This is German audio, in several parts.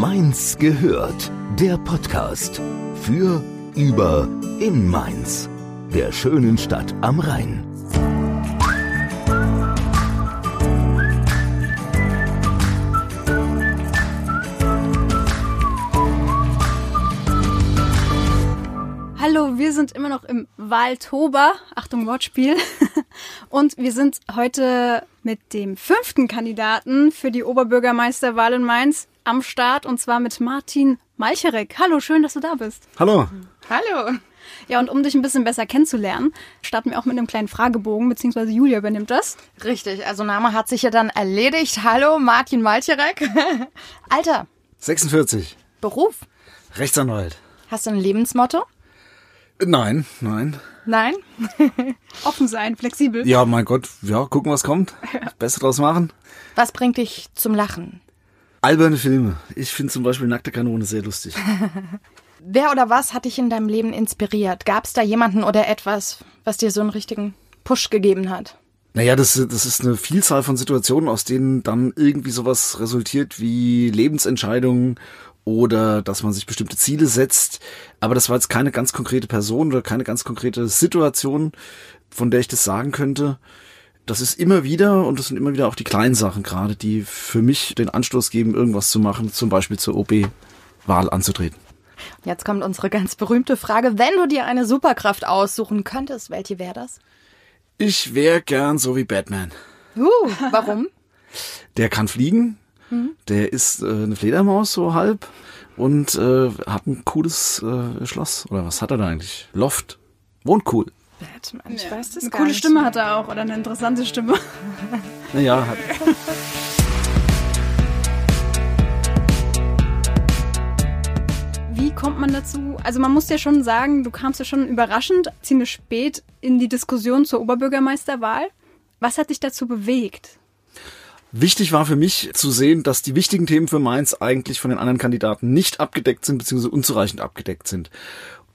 Mainz gehört. Der Podcast für, über, in Mainz. Der schönen Stadt am Rhein. Hallo, wir sind immer noch im Wahltober. Achtung, Wortspiel. Und wir sind heute mit dem fünften Kandidaten für die Oberbürgermeisterwahl in Mainz am Start und zwar mit Martin Malcherek. Hallo, schön, dass du da bist. Hallo. Hallo. Ja, und um dich ein bisschen besser kennenzulernen, starten wir auch mit einem kleinen Fragebogen, beziehungsweise Julia übernimmt das. Richtig, also Name hat sich ja dann erledigt. Hallo, Martin Malcherek. Alter. 46. Beruf. Rechtsanwalt. Hast du ein Lebensmotto? Nein, nein. Nein? Offen sein, flexibel. Ja, mein Gott, ja, gucken, was kommt. Das Beste draus machen. Was bringt dich zum Lachen? Alberne Filme. Ich finde zum Beispiel Nackte Kanone sehr lustig. Wer oder was hat dich in deinem Leben inspiriert? Gab es da jemanden oder etwas, was dir so einen richtigen Push gegeben hat? Naja, das, das ist eine Vielzahl von Situationen, aus denen dann irgendwie sowas resultiert wie Lebensentscheidungen oder dass man sich bestimmte Ziele setzt. Aber das war jetzt keine ganz konkrete Person oder keine ganz konkrete Situation, von der ich das sagen könnte. Das ist immer wieder, und das sind immer wieder auch die kleinen Sachen gerade, die für mich den Anstoß geben, irgendwas zu machen, zum Beispiel zur OB-Wahl anzutreten. Jetzt kommt unsere ganz berühmte Frage. Wenn du dir eine Superkraft aussuchen könntest, welche wäre das? Ich wäre gern so wie Batman. Uh, warum? Der kann fliegen, der ist äh, eine Fledermaus so halb und äh, hat ein cooles äh, Schloss. Oder was hat er da eigentlich? Loft. Wohnt cool. Batman, ich Ja. weiß das Eine gar coole nicht. Stimme hat er auch oder eine interessante Stimme. Naja, hat, Wie kommt man dazu? Also man muss ja schon sagen, du kamst ja schon überraschend ziemlich spät in die Diskussion zur Oberbürgermeisterwahl. Was hat dich dazu bewegt? Wichtig war für mich zu sehen, dass die wichtigen Themen für Mainz eigentlich von den anderen Kandidaten nicht abgedeckt sind, beziehungsweise unzureichend abgedeckt sind.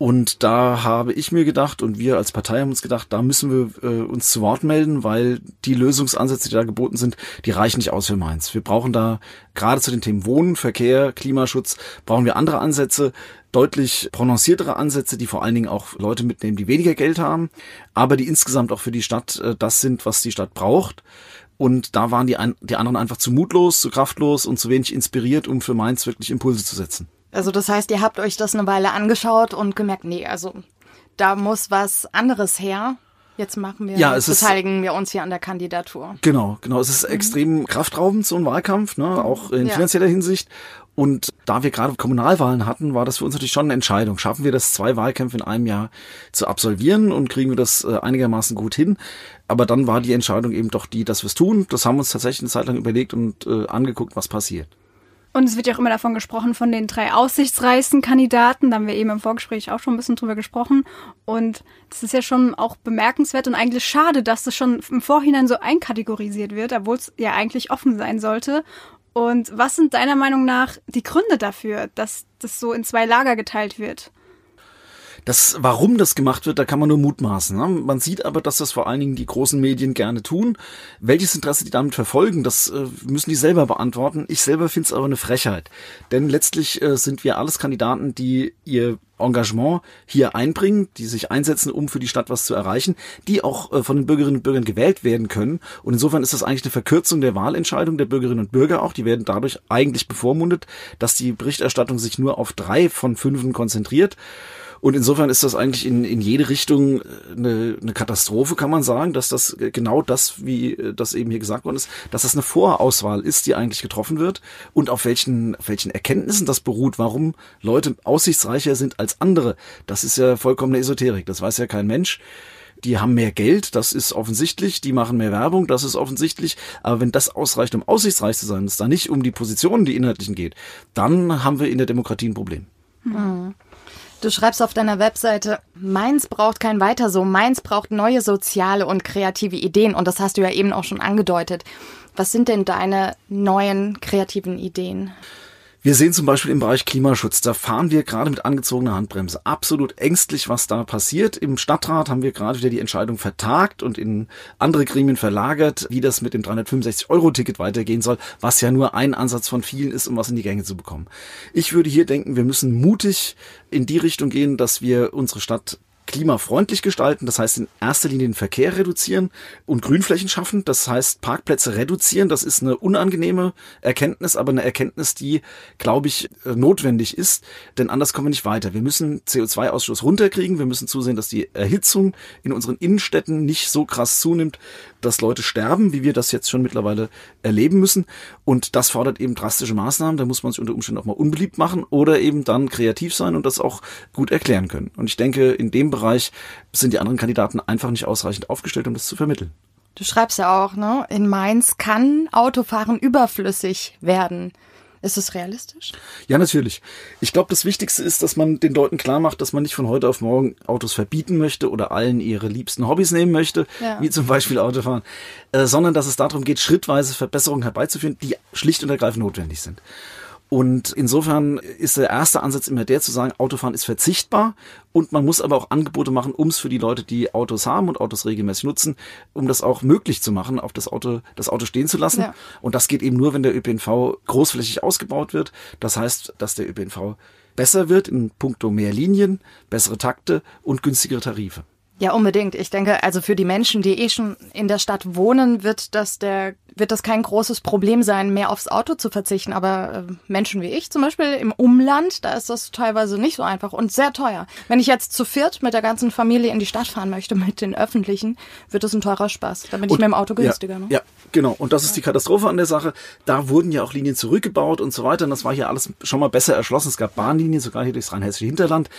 Und da habe ich mir gedacht und wir als Partei haben uns gedacht, da müssen wir äh, uns zu Wort melden, weil die Lösungsansätze, die da geboten sind, die reichen nicht aus für Mainz. Wir brauchen da gerade zu den Themen Wohnen, Verkehr, Klimaschutz, brauchen wir andere Ansätze, deutlich prononciertere Ansätze, die vor allen Dingen auch Leute mitnehmen, die weniger Geld haben, aber die insgesamt auch für die Stadt äh, das sind, was die Stadt braucht. Und da waren die, ein, die anderen einfach zu mutlos, zu kraftlos und zu wenig inspiriert, um für Mainz wirklich Impulse zu setzen. Also das heißt, ihr habt euch das eine Weile angeschaut und gemerkt, nee, also da muss was anderes her. Jetzt machen wir, Ja, es ist- beteiligen wir uns hier an der Kandidatur. Genau, genau. Es ist extrem kraftraubend, so ein Wahlkampf, ne? auch in Ja. finanzieller Hinsicht. Und da wir gerade Kommunalwahlen hatten, war das für uns natürlich schon eine Entscheidung. Schaffen wir das, zwei Wahlkämpfe in einem Jahr zu absolvieren und kriegen wir das äh, einigermaßen gut hin? Aber dann war die Entscheidung eben doch die, dass wir es tun. Das haben wir uns tatsächlich eine Zeit lang überlegt und äh, angeguckt, was passiert. Und es wird ja auch immer davon gesprochen, von den drei aussichtsreichsten Kandidaten. Da haben wir eben im Vorgespräch auch schon ein bisschen drüber gesprochen. Und das ist ja schon auch bemerkenswert und eigentlich schade, dass das schon im Vorhinein so einkategorisiert wird, obwohl es ja eigentlich offen sein sollte. Und was sind deiner Meinung nach die Gründe dafür, dass das so in zwei Lager geteilt wird? Das, warum das gemacht wird, da kann man nur mutmaßen. Ne? Man sieht aber, dass das vor allen Dingen die großen Medien gerne tun. Welches Interesse die damit verfolgen, das äh, müssen die selber beantworten. Ich selber finde es aber eine Frechheit. Denn letztlich äh, sind wir alles Kandidaten, die ihr Engagement hier einbringen, die sich einsetzen, um für die Stadt was zu erreichen, die auch äh, von den Bürgerinnen und Bürgern gewählt werden können. Und insofern ist das eigentlich eine Verkürzung der Wahlentscheidung der Bürgerinnen und Bürger auch. Die werden dadurch eigentlich bevormundet, dass die Berichterstattung sich nur auf drei von fünfen konzentriert. Und insofern ist das eigentlich in, in jede Richtung äh, eine, eine Katastrophe, kann man sagen, dass das äh, genau das, wie äh, das eben hier gesagt worden ist, dass das eine Vorauswahl ist, die eigentlich getroffen wird und auf welchen, auf welchen Erkenntnissen das beruht, warum Leute aussichtsreicher sind als andere. Das ist ja vollkommene Esoterik, das weiß ja kein Mensch. Die haben mehr Geld, das ist offensichtlich, die machen mehr Werbung, das ist offensichtlich, aber wenn das ausreicht, um aussichtsreich zu sein, es da nicht um die Positionen, die inhaltlichen geht, dann haben wir in der Demokratie ein Problem. Du schreibst auf deiner Webseite, Mainz braucht kein Weiter so, Mainz braucht neue soziale und kreative Ideen und das hast du ja eben auch schon angedeutet. Was sind denn deine neuen kreativen Ideen? Wir sehen zum Beispiel im Bereich Klimaschutz, da fahren wir gerade mit angezogener Handbremse. Absolut ängstlich, was da passiert. Im Stadtrat haben wir gerade wieder die Entscheidung vertagt und in andere Gremien verlagert, wie das mit dem 365-Euro-Ticket weitergehen soll, was ja nur ein Ansatz von vielen ist, um was in die Gänge zu bekommen. Ich würde hier denken, wir müssen mutig in die Richtung gehen, dass wir unsere Stadt klimafreundlich gestalten, das heißt in erster Linie den Verkehr reduzieren und Grünflächen schaffen, das heißt Parkplätze reduzieren, das ist eine unangenehme Erkenntnis, aber eine Erkenntnis, die, glaube ich, äh, notwendig ist, denn anders kommen wir nicht weiter. Wir müssen CO2-Ausstoß runterkriegen, wir müssen zusehen, dass die Erhitzung in unseren Innenstädten nicht so krass zunimmt, dass Leute sterben, wie wir das jetzt schon mittlerweile erleben müssen und das fordert eben drastische Maßnahmen, da muss man sich unter Umständen auch mal unbeliebt machen oder eben dann kreativ sein und das auch gut erklären können. Und ich denke, in dem Bereich sind die anderen Kandidaten einfach nicht ausreichend aufgestellt, um das zu vermitteln. Du schreibst ja auch, ne? In Mainz kann Autofahren überflüssig werden. Ist es realistisch? Ja, natürlich. Ich glaube, das Wichtigste ist, dass man den Leuten klar macht, dass man nicht von heute auf morgen Autos verbieten möchte oder allen ihre liebsten Hobbys nehmen möchte, ja. wie zum Beispiel Autofahren, äh, sondern dass es darum geht, schrittweise Verbesserungen herbeizuführen, die schlicht und ergreifend notwendig sind. Und insofern ist der erste Ansatz immer der zu sagen, Autofahren ist verzichtbar und man muss aber auch Angebote machen, um es für die Leute, die Autos haben und Autos regelmäßig nutzen, um das auch möglich zu machen, auf das Auto, das Auto stehen zu lassen. Ja. Und das geht eben nur, wenn der ÖPNV großflächig ausgebaut wird. Das heißt, dass der ÖPNV besser wird in puncto mehr Linien, bessere Takte und günstigere Tarife. Ja, unbedingt. Ich denke, also für die Menschen, die eh schon in der Stadt wohnen, wird das der wird das kein großes Problem sein, mehr aufs Auto zu verzichten. Aber äh, Menschen wie ich zum Beispiel im Umland, da ist das teilweise nicht so einfach und sehr teuer. Wenn ich jetzt zu viert mit der ganzen Familie in die Stadt fahren möchte, mit den Öffentlichen, wird das ein teurer Spaß. Da bin ich und, mit dem Auto günstiger. Ja, ne? ja, genau. Und das ist die Katastrophe an der Sache. Da wurden ja auch Linien zurückgebaut und so weiter. Und das war hier alles schon mal besser erschlossen. Es gab Bahnlinien, sogar hier durchs rheinhessische Hinterland.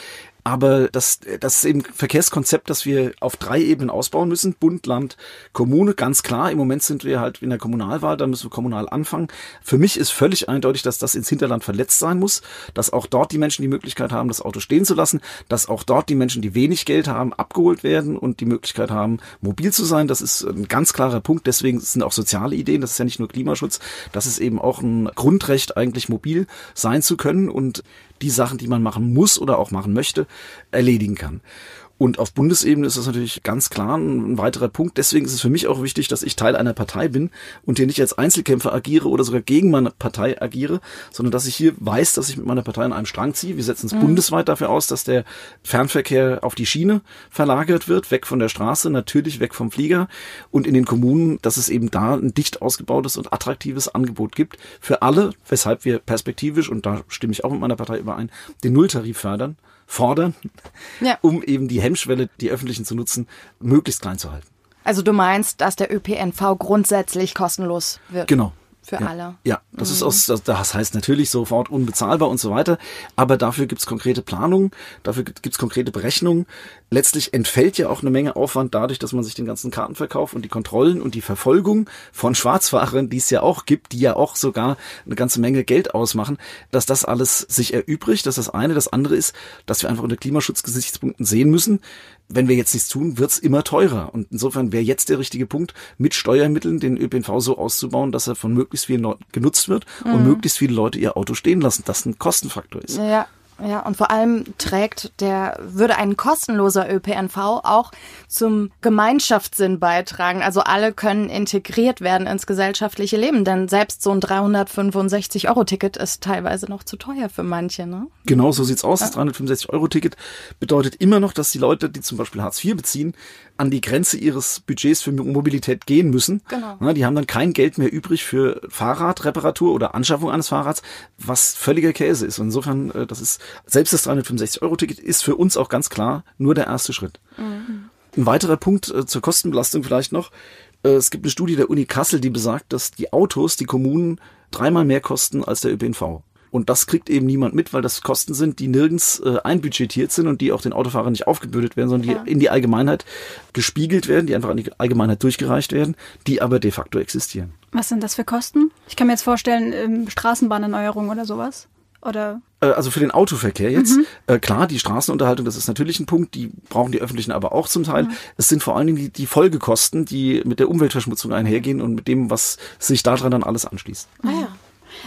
Aber das, das ist eben Verkehrskonzept, das wir auf drei Ebenen ausbauen müssen. Bund, Land, Kommune, ganz klar. Im Moment sind wir halt in der Kommunalwahl, da müssen wir kommunal anfangen. Für mich ist völlig eindeutig, dass das ins Hinterland verletzt sein muss, dass auch dort die Menschen die Möglichkeit haben, das Auto stehen zu lassen, dass auch dort die Menschen, die wenig Geld haben, abgeholt werden und die Möglichkeit haben, mobil zu sein. Das ist ein ganz klarer Punkt. Deswegen sind auch soziale Ideen, das ist ja nicht nur Klimaschutz, das ist eben auch ein Grundrecht, eigentlich mobil sein zu können und die Sachen, die man machen muss oder auch machen möchte, erledigen kann. Und auf Bundesebene ist das natürlich ganz klar ein weiterer Punkt. Deswegen ist es für mich auch wichtig, dass ich Teil einer Partei bin und hier nicht als Einzelkämpfer agiere oder sogar gegen meine Partei agiere, sondern dass ich hier weiß, dass ich mit meiner Partei an einem Strang ziehe. Wir setzen es mhm. bundesweit dafür aus, dass der Fernverkehr auf die Schiene verlagert wird, weg von der Straße, natürlich weg vom Flieger und in den Kommunen, dass es eben da ein dicht ausgebautes und attraktives Angebot gibt für alle, weshalb wir perspektivisch, und da stimme ich auch mit meiner Partei überein, den Nulltarif fördern fordern, ja. um eben die Hemmschwelle, die öffentlichen zu nutzen, möglichst klein zu halten. Also du meinst, dass der ÖPNV grundsätzlich kostenlos wird? Genau für ja. alle. Ja, das mhm. ist aus, das, heißt natürlich sofort unbezahlbar und so weiter, aber dafür gibt's konkrete Planungen, dafür gibt's konkrete Berechnungen. Letztlich entfällt ja auch eine Menge Aufwand dadurch, dass man sich den ganzen Kartenverkauf und die Kontrollen und die Verfolgung von Schwarzfahrern, die es ja auch gibt, die ja auch sogar eine ganze Menge Geld ausmachen, dass das alles sich erübrigt. Das ist das eine. Das andere ist, dass wir einfach unter Klimaschutzgesichtspunkten sehen müssen, wenn wir jetzt nichts tun, wird's immer teurer. Und insofern wäre jetzt der richtige Punkt, mit Steuermitteln den ÖPNV so auszubauen, dass er von möglichst vielen Leuten genutzt wird mhm. und möglichst viele Leute ihr Auto stehen lassen, das ein Kostenfaktor ist. Ja. Ja, und vor allem trägt der, würde ein kostenloser ÖPNV auch zum Gemeinschaftssinn beitragen. Also alle können integriert werden ins gesellschaftliche Leben, denn selbst so ein 365-Euro-Ticket ist teilweise noch zu teuer für manche, ne? Genau, so sieht's aus. Das 365-Euro-Ticket bedeutet immer noch, dass die Leute, die zum Beispiel Hartz IV beziehen, an die Grenze ihres Budgets für Mobilität gehen müssen. Genau. Die haben dann kein Geld mehr übrig für Fahrradreparatur oder Anschaffung eines Fahrrads, was völliger Käse ist. Und insofern, äh, das ist, selbst das 365-Euro-Ticket ist für uns auch ganz klar nur der erste Schritt. Mhm. Ein weiterer Punkt äh, zur Kostenbelastung vielleicht noch. Äh, es gibt eine Studie der Uni Kassel, die besagt, dass die Autos, die Kommunen dreimal mehr kosten als der ÖPNV. Und das kriegt eben niemand mit, weil das Kosten sind, die nirgends äh, einbudgetiert sind und die auch den Autofahrern nicht aufgebürdet werden, sondern die ja. in die Allgemeinheit gespiegelt werden, die einfach an die Allgemeinheit durchgereicht werden, die aber de facto existieren. Was sind das für Kosten? Ich kann mir jetzt vorstellen, ähm, Straßenbahnerneuerung oder sowas. Oder? Äh, also für den Autoverkehr jetzt, mhm. äh, klar, die Straßenunterhaltung, das ist natürlich ein Punkt, die brauchen die öffentlichen aber auch zum Teil. Mhm. Es sind vor allen Dingen die, die Folgekosten, die mit der Umweltverschmutzung einhergehen und mit dem, was sich daran dann alles anschließt. Ah ja.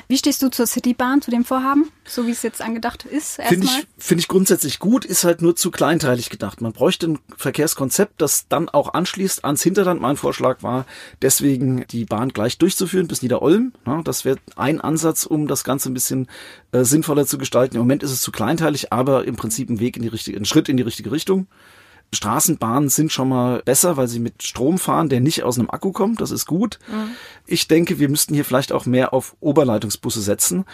Wie stehst du zur Citybahn, zu dem Vorhaben, so wie es jetzt angedacht ist? Finde ich, finde ich grundsätzlich gut, ist halt nur zu kleinteilig gedacht. Man bräuchte ein Verkehrskonzept, das dann auch anschließt ans Hinterland. Mein Vorschlag war, deswegen die Bahn gleich durchzuführen bis Niederolm. Ja, das wäre ein Ansatz, um das Ganze ein bisschen äh, sinnvoller zu gestalten. Im Moment ist es zu kleinteilig, aber im Prinzip ein Weg in die richtige, ein Schritt in die richtige Richtung. Straßenbahnen sind schon mal besser, weil sie mit Strom fahren, der nicht aus einem Akku kommt. Das ist gut. Mhm. Ich denke, wir müssten hier vielleicht auch mehr auf Oberleitungsbusse setzen,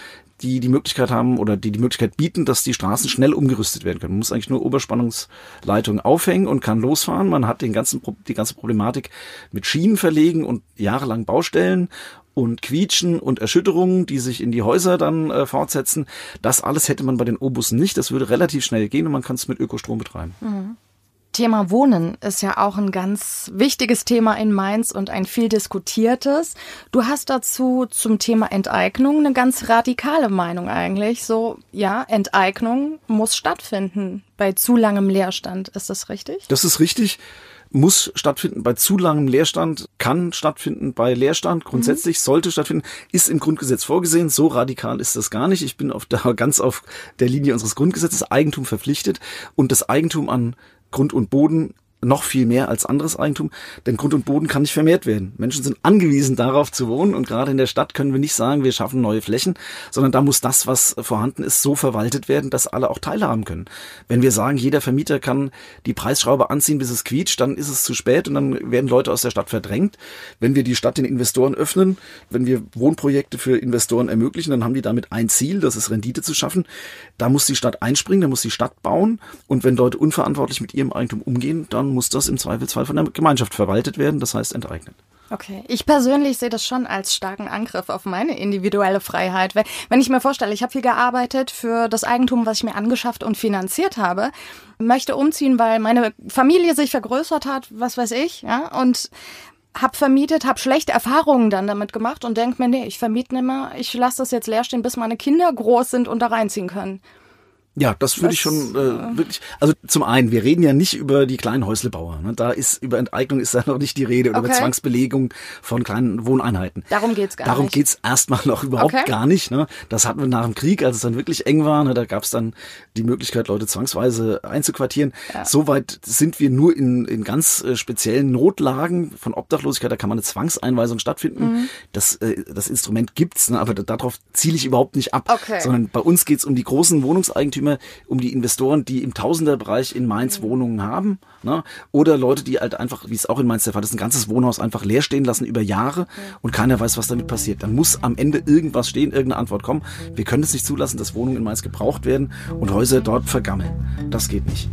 die die Möglichkeit haben oder die die Möglichkeit bieten, dass die Straßen schnell umgerüstet werden können. Man muss eigentlich nur Oberspannungsleitungen aufhängen und kann losfahren. Man hat den ganzen, die ganze Problematik mit Schienen verlegen und jahrelang Baustellen und Quietschen und Erschütterungen, die sich in die Häuser dann äh, fortsetzen. Das alles hätte man bei den O-Bussen nicht. Das würde relativ schnell gehen und man kann es mit Ökostrom betreiben. Mhm. Thema Wohnen ist ja auch ein ganz wichtiges Thema in Mainz und ein viel diskutiertes. Du hast dazu zum Thema Enteignung eine ganz radikale Meinung eigentlich. So, ja, Enteignung muss stattfinden bei zu langem Leerstand. Ist das richtig? Das ist richtig muss stattfinden bei zu langem Leerstand, kann stattfinden bei Leerstand, grundsätzlich mhm. sollte stattfinden, ist im Grundgesetz vorgesehen. So radikal ist das gar nicht. Ich bin auf der, ganz auf der Linie unseres Grundgesetzes Eigentum verpflichtet und das Eigentum an Grund und Boden noch viel mehr als anderes Eigentum, denn Grund und Boden kann nicht vermehrt werden. Menschen sind angewiesen darauf zu wohnen und gerade in der Stadt können wir nicht sagen, wir schaffen neue Flächen, sondern da muss das, was vorhanden ist, so verwaltet werden, dass alle auch teilhaben können. Wenn wir sagen, jeder Vermieter kann die Preisschraube anziehen, bis es quietscht, dann ist es zu spät und dann werden Leute aus der Stadt verdrängt. Wenn wir die Stadt den Investoren öffnen, wenn wir Wohnprojekte für Investoren ermöglichen, dann haben die damit ein Ziel, das ist Rendite zu schaffen. Da muss die Stadt einspringen, da muss die Stadt bauen und wenn Leute unverantwortlich mit ihrem Eigentum umgehen, dann muss das im Zweifelsfall von der Gemeinschaft verwaltet werden, das heißt enteignet. Okay, ich persönlich sehe das schon als starken Angriff auf meine individuelle Freiheit. Wenn ich mir vorstelle, ich habe viel gearbeitet für das Eigentum, was ich mir angeschafft und finanziert habe, möchte umziehen, weil meine Familie sich vergrößert hat, was weiß ich, ja, und hab vermietet, hab schlechte Erfahrungen dann damit gemacht und denk mir, nee, ich vermiete nicht mehr, ich lasse das jetzt leer stehen, bis meine Kinder groß sind und da reinziehen können. Ja, das würde ich schon äh, wirklich. Also zum einen, wir reden ja nicht über die kleinen Häuslebauer. Ne? Da ist über Enteignung ist da noch nicht die Rede oder okay. über Zwangsbelegung von kleinen Wohneinheiten. Darum geht's gar Darum nicht. Darum geht's erstmal noch überhaupt okay. gar nicht. Ne? Das hatten wir nach dem Krieg, als es dann wirklich eng war. Ne? Da gab's dann die Möglichkeit, Leute zwangsweise einzuquartieren. Ja. Soweit sind wir nur in, in ganz äh, speziellen Notlagen von Obdachlosigkeit. Da kann man eine Zwangseinweisung stattfinden. Mhm. Das, äh, das Instrument gibt's, ne? aber darauf ziele ich überhaupt nicht ab. Okay. Sondern bei uns geht's um die großen Wohnungseigentümer Eigentümer, um die Investoren, die im Tausenderbereich in Mainz mhm. Wohnungen haben. Ne? Oder Leute, die halt einfach, wie es auch in Mainz der Fall ist, ein ganzes Wohnhaus einfach leer stehen lassen über Jahre und keiner weiß, was damit passiert. Dann muss am Ende irgendwas stehen, irgendeine Antwort kommen. Wir können es nicht zulassen, dass Wohnungen in Mainz gebraucht werden und Häuser dort vergammeln. Das geht nicht.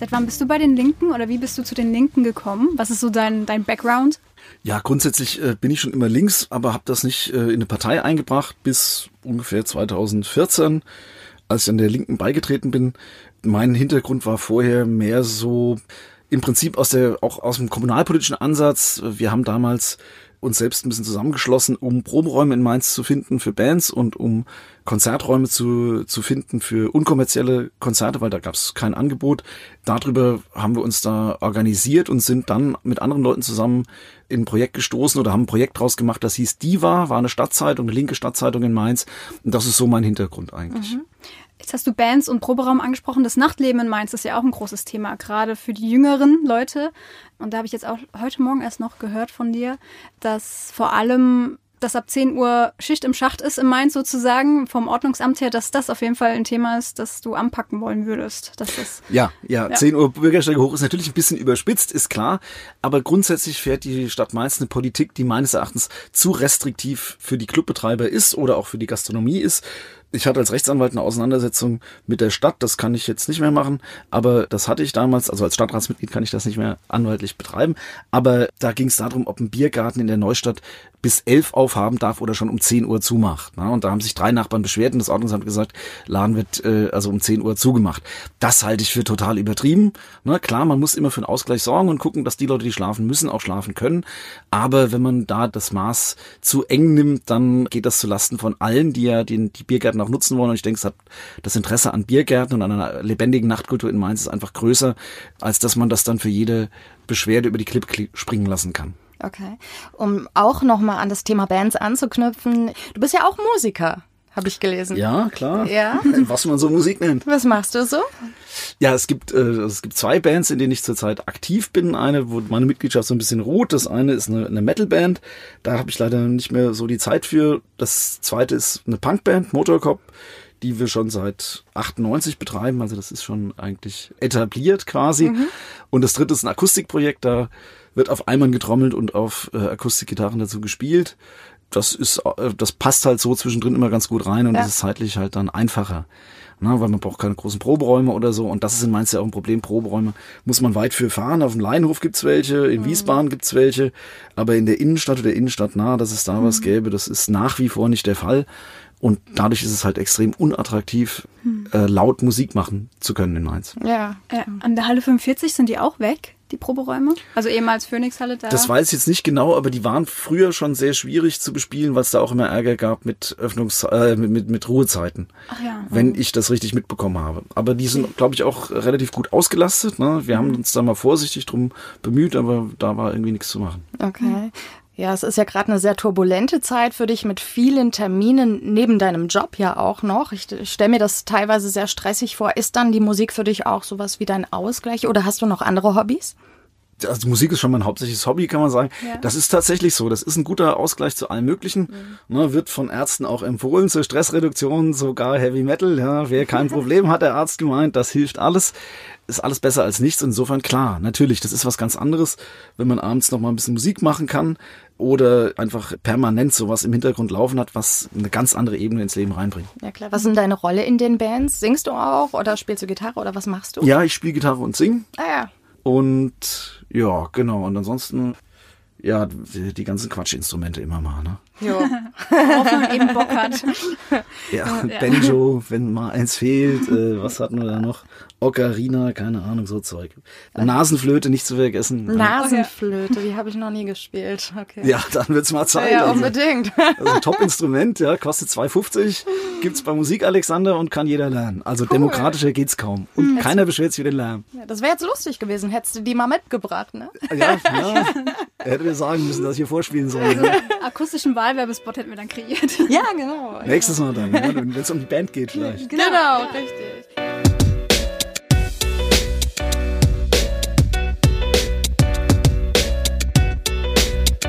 Seit wann bist du bei den Linken oder wie bist du zu den Linken gekommen? Was ist so dein, dein Background? Ja, grundsätzlich äh, bin ich schon immer links, aber habe das nicht äh, in eine Partei eingebracht bis ungefähr 2014, als ich an der Linken beigetreten bin. Mein Hintergrund war vorher mehr so im Prinzip aus der auch aus dem kommunalpolitischen Ansatz. Wir haben damals uns selbst ein bisschen zusammengeschlossen, um Probenräume in Mainz zu finden für Bands und um Konzerträume zu, zu finden für unkommerzielle Konzerte, weil da gab es kein Angebot. Darüber haben wir uns da organisiert und sind dann mit anderen Leuten zusammen in ein Projekt gestoßen oder haben ein Projekt draus gemacht, das hieß Diva, war eine Stadtzeitung, eine linke Stadtzeitung in Mainz. Und das ist so mein Hintergrund eigentlich. Mhm. Jetzt hast du Bands und Proberaum angesprochen. Das Nachtleben in Mainz ist ja auch ein großes Thema, gerade für die jüngeren Leute. Und da habe ich jetzt auch heute Morgen erst noch gehört von dir, dass vor allem dass ab 10 Uhr Schicht im Schacht ist im Mainz sozusagen, vom Ordnungsamt her, dass das auf jeden Fall ein Thema ist, das du anpacken wollen würdest. Dass das, ja, ja, ja, 10 Uhr Bürgersteige hoch ist natürlich ein bisschen überspitzt, ist klar. Aber grundsätzlich fährt die Stadt Mainz eine Politik, die meines Erachtens zu restriktiv für die Clubbetreiber ist oder auch für die Gastronomie ist ich hatte als Rechtsanwalt eine Auseinandersetzung mit der Stadt, das kann ich jetzt nicht mehr machen, aber das hatte ich damals, also als Stadtratsmitglied kann ich das nicht mehr anwaltlich betreiben, aber da ging es darum, ob ein Biergarten in der Neustadt bis elf aufhaben darf oder schon um zehn Uhr zumacht. Ne? Und da haben sich drei Nachbarn beschwert und das Ordnungsamt gesagt, Laden wird äh, also um zehn Uhr zugemacht. Das halte ich für total übertrieben. Ne? Klar, man muss immer für einen Ausgleich sorgen und gucken, dass die Leute, die schlafen müssen, auch schlafen können. Aber wenn man da das Maß zu eng nimmt, dann geht das zu Lasten von allen, die ja den, die Biergärten auch nutzen wollen. Und ich denke, es hat das Interesse an Biergärten und an einer lebendigen Nachtkultur in Mainz ist einfach größer, als dass man das dann für jede Beschwerde über die Clip springen lassen kann. Okay. Um auch nochmal an das Thema Bands anzuknüpfen. Du bist ja auch Musiker habe ich gelesen. Ja, klar. Ja. Was man so Musik nennt. Was machst du so? Ja, es gibt, äh, es gibt zwei Bands, in denen ich zurzeit aktiv bin. Eine, wo meine Mitgliedschaft so ein bisschen ruht. Das eine ist eine, eine Metalband. Da habe ich leider nicht mehr so die Zeit für. Das zweite ist eine Punkband, Motorcop, die wir schon seit 98 betreiben. Also das ist schon eigentlich etabliert quasi. Mhm. Und das dritte ist ein Akustikprojekt. Da wird auf Eimern getrommelt und auf äh, Akustikgitarren dazu gespielt das ist, äh, das passt halt so zwischendrin immer ganz gut rein und ja. das ist zeitlich halt dann einfacher. Na, weil man braucht keine großen Proberäume oder so. Und das ist in Mainz ja auch ein Problem. Proberäume muss man weit für fahren. Auf dem Leinhof gibt's welche, in mhm. Wiesbaden gibt's welche. Aber in der Innenstadt oder Innenstadt nah, dass es da mhm. was gäbe, das ist nach wie vor nicht der Fall. Und dadurch ist es halt extrem unattraktiv, mhm. äh, laut Musik machen zu können in Mainz. Ja. Äh, an der Halle 45 sind die auch weg die Proberäume? Also ehemals Phoenixhalle da? Das weiß ich jetzt nicht genau, aber die waren früher schon sehr schwierig zu bespielen, weil es da auch immer Ärger gab mit Öffnungs äh, mit, mit, mit Ruhezeiten. Ach ja. Wenn ich das richtig mitbekommen habe. Aber die sind, glaube ich, auch relativ gut ausgelastet. Ne? Wir mhm. haben uns da mal vorsichtig drum bemüht, aber da war irgendwie nichts zu machen. Okay. Ja, es ist ja gerade eine sehr turbulente Zeit für dich mit vielen Terminen neben deinem Job ja auch noch. Ich stelle mir das teilweise sehr stressig vor. Ist dann die Musik für dich auch sowas wie dein Ausgleich oder hast du noch andere Hobbys? Also Musik ist schon mein hauptsächliches Hobby, kann man sagen. Ja. Das ist tatsächlich so. Das ist ein guter Ausgleich zu allem Möglichen. Mhm. Ne, wird von Ärzten auch empfohlen zur Stressreduktion, sogar Heavy Metal. Ja, wer kein Problem hat, der Arzt gemeint, das hilft alles. Ist alles besser als nichts. Insofern klar, natürlich, das ist was ganz anderes, wenn man abends noch mal ein bisschen Musik machen kann oder einfach permanent sowas im Hintergrund laufen hat, was eine ganz andere Ebene ins Leben reinbringt. Ja klar. Was ist deine Rolle in den Bands? Singst du auch oder spielst du Gitarre oder was machst du? Ja, ich spiele Gitarre und sing. Ah ja. Und ja, genau. Und ansonsten, ja, die, ganzen Quatschinstrumente immer mal, ne? Ja. Worauf man eben Bock hat. Ja, ja, Banjo, wenn mal eins fehlt, äh, was hatten wir da noch? Ocarina, keine Ahnung, so Zeug. Nasenflöte nicht zu vergessen. Nasenflöte, die habe ich noch nie gespielt. Okay. Ja, dann wird's mal Zeit. Ja, also. unbedingt. Also Top-Instrument, ja, kostet 2,50, gibt's bei Musik Alexander und kann jeder lernen. Also cool. demokratischer geht's kaum. Und hm. keiner beschwert sich über den Lärm. Ja, das wäre jetzt lustig gewesen, hättest du die mal mitgebracht, ne? Ja, ja. Hätte dir sagen müssen, dass ich hier vorspielen soll. Ne? Akustischen Wahlwerbespot hätten wir dann kreiert. Ja, genau. Nächstes Mal dann, ja, wenn es um die Band geht vielleicht. Genau, genau richtig.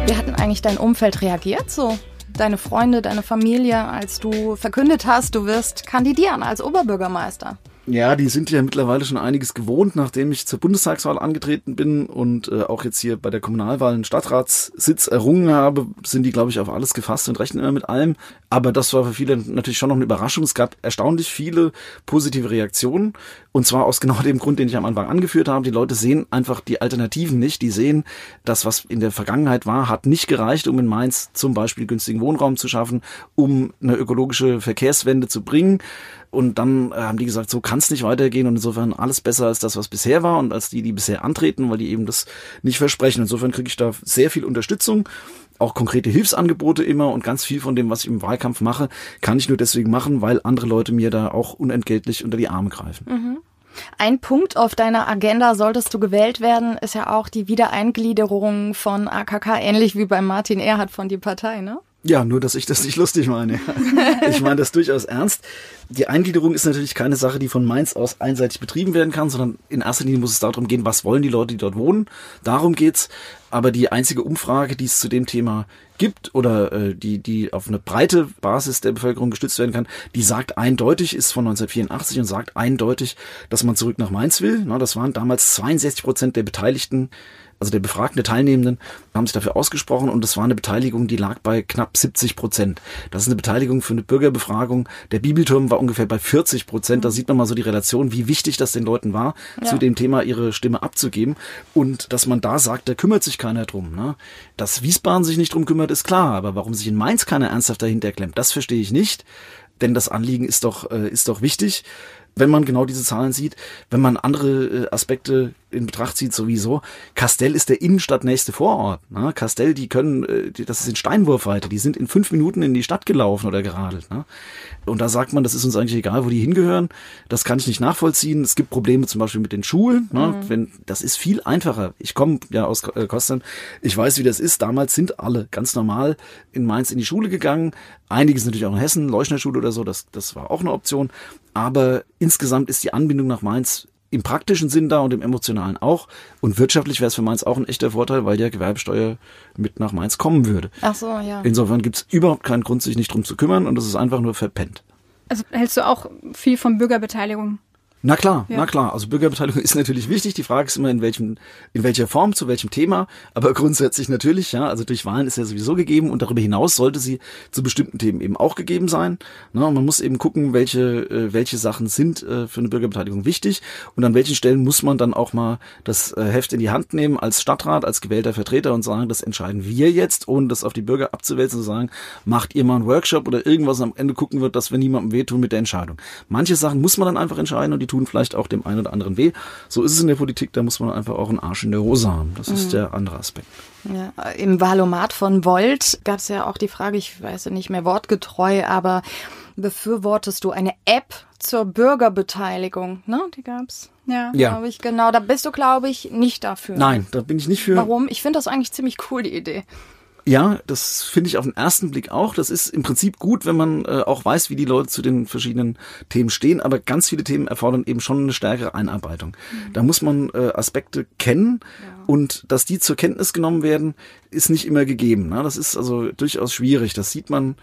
Wie hat denn eigentlich dein Umfeld reagiert so? Deine Freunde, deine Familie, als du verkündet hast, du wirst kandidieren als Oberbürgermeister? Ja, die sind ja mittlerweile schon einiges gewohnt, nachdem ich zur Bundestagswahl angetreten bin und äh, auch jetzt hier bei der Kommunalwahl einen Stadtratssitz errungen habe, sind die, glaube ich, auf alles gefasst und rechnen immer mit allem. Aber das war für viele natürlich schon noch eine Überraschung. Es gab erstaunlich viele positive Reaktionen und zwar aus genau dem Grund, den ich am Anfang angeführt habe. Die Leute sehen einfach die Alternativen nicht. Die sehen, das, was in der Vergangenheit war, hat nicht gereicht, um in Mainz zum Beispiel günstigen Wohnraum zu schaffen, um eine ökologische Verkehrswende zu bringen. Und dann äh, haben die gesagt, so kann es nicht weitergehen und insofern alles besser als das, was bisher war und als die, die bisher antreten, weil die eben das nicht versprechen. Insofern kriege ich da sehr viel Unterstützung auch konkrete Hilfsangebote immer und ganz viel von dem, was ich im Wahlkampf mache, kann ich nur deswegen machen, weil andere Leute mir da auch unentgeltlich unter die Arme greifen. Mhm. Ein Punkt auf deiner Agenda, solltest du gewählt werden, ist ja auch die Wiedereingliederung von AKK, ähnlich wie bei Martin Erhard von die Partei, ne? Ja, nur dass ich das nicht lustig meine. Ich meine das durchaus ernst. Die Eingliederung ist natürlich keine Sache, die von Mainz aus einseitig betrieben werden kann, sondern in erster Linie muss es darum gehen, was wollen die Leute, die dort wohnen. Darum geht's. Aber die einzige Umfrage, die es zu dem Thema gibt oder äh, die, die auf eine breite Basis der Bevölkerung gestützt werden kann, die sagt eindeutig, ist von 1984 und sagt eindeutig, dass man zurück nach Mainz will. Na, das waren damals 62 Prozent der Beteiligten also der befragten der Teilnehmenden, haben sich dafür ausgesprochen und es war eine Beteiligung, die lag bei knapp 70 Prozent. Das ist eine Beteiligung für eine Bürgerbefragung. Der Bibelturm war ungefähr bei 40 Prozent. Da sieht man mal so die Relation, wie wichtig das den Leuten war, ja. zu dem Thema ihre Stimme abzugeben. Und dass man da sagt, da kümmert sich keiner drum. Ne? Dass Wiesbaden sich nicht drum kümmert, ist klar. Aber warum sich in Mainz keiner ernsthaft dahinter klemmt, das verstehe ich nicht denn das Anliegen ist doch, äh, ist doch wichtig. Wenn man genau diese Zahlen sieht. Wenn man andere äh, Aspekte in Betracht zieht, sowieso. Castell ist der innenstadtnächste Vorort. Ne? Castell, die können, äh, das ist in Steinwurfweite, die sind in fünf Minuten in die Stadt gelaufen oder geradelt. Ne? Und da sagt man, das ist uns eigentlich egal, wo die hingehören. Das kann ich nicht nachvollziehen. Es gibt Probleme zum Beispiel mit den Schulen. Ne? Mhm. Wenn, das ist viel einfacher. Ich komme ja aus äh, Kostern. Ich weiß, wie das ist. Damals sind alle ganz normal in Mainz in die Schule gegangen. Einiges natürlich auch in Hessen, Leuschner Schule oder so. Das, das war auch eine Option. Aber insgesamt ist die Anbindung nach Mainz im praktischen Sinn da und im emotionalen auch. Und wirtschaftlich wäre es für Mainz auch ein echter Vorteil, weil der Gewerbesteuer mit nach Mainz kommen würde. Ach so, ja. Insofern gibt es überhaupt keinen Grund, sich nicht drum zu kümmern und das ist einfach nur verpennt. Also hältst du auch viel von Bürgerbeteiligung? Na klar, ja. na klar. Also Bürgerbeteiligung ist natürlich wichtig. Die Frage ist immer, in welchem, in welcher Form, zu welchem Thema. Aber grundsätzlich natürlich, ja. Also durch Wahlen ist ja sowieso gegeben und darüber hinaus sollte sie zu bestimmten Themen eben auch gegeben sein. Na, man muss eben gucken, welche, äh, welche Sachen sind äh, für eine Bürgerbeteiligung wichtig und an welchen Stellen muss man dann auch mal das äh, Heft in die Hand nehmen als Stadtrat, als gewählter Vertreter und sagen, das entscheiden wir jetzt, ohne das auf die Bürger abzuwälzen und sagen, macht ihr mal einen Workshop oder irgendwas am Ende gucken wird, dass wir niemandem wehtun mit der Entscheidung. Manche Sachen muss man dann einfach entscheiden und die tun vielleicht auch dem einen oder anderen weh. So ist es in der Politik, da muss man einfach auch einen Arsch in der Hose haben. Das ist mhm. der andere Aspekt. Ja, Im Valomat von Volt gab es ja auch die Frage, ich weiß ja nicht mehr wortgetreu, aber befürwortest du eine App zur Bürgerbeteiligung? Ne, die gab's. Ja, ja. glaube ich, genau. Da bist du, glaube ich, nicht dafür. Nein, da bin ich nicht für. Warum? Ich finde das eigentlich ziemlich cool, die Idee. Ja, das finde ich auf den ersten Blick auch. Das ist im Prinzip gut, wenn man äh, auch weiß, wie die Leute zu den verschiedenen Themen stehen. Aber ganz viele Themen erfordern eben schon eine stärkere Einarbeitung. Mhm. Da muss man äh, Aspekte kennen ja. und dass die zur Kenntnis genommen werden, ist nicht immer gegeben. Ne? Das ist also durchaus schwierig. Das sieht man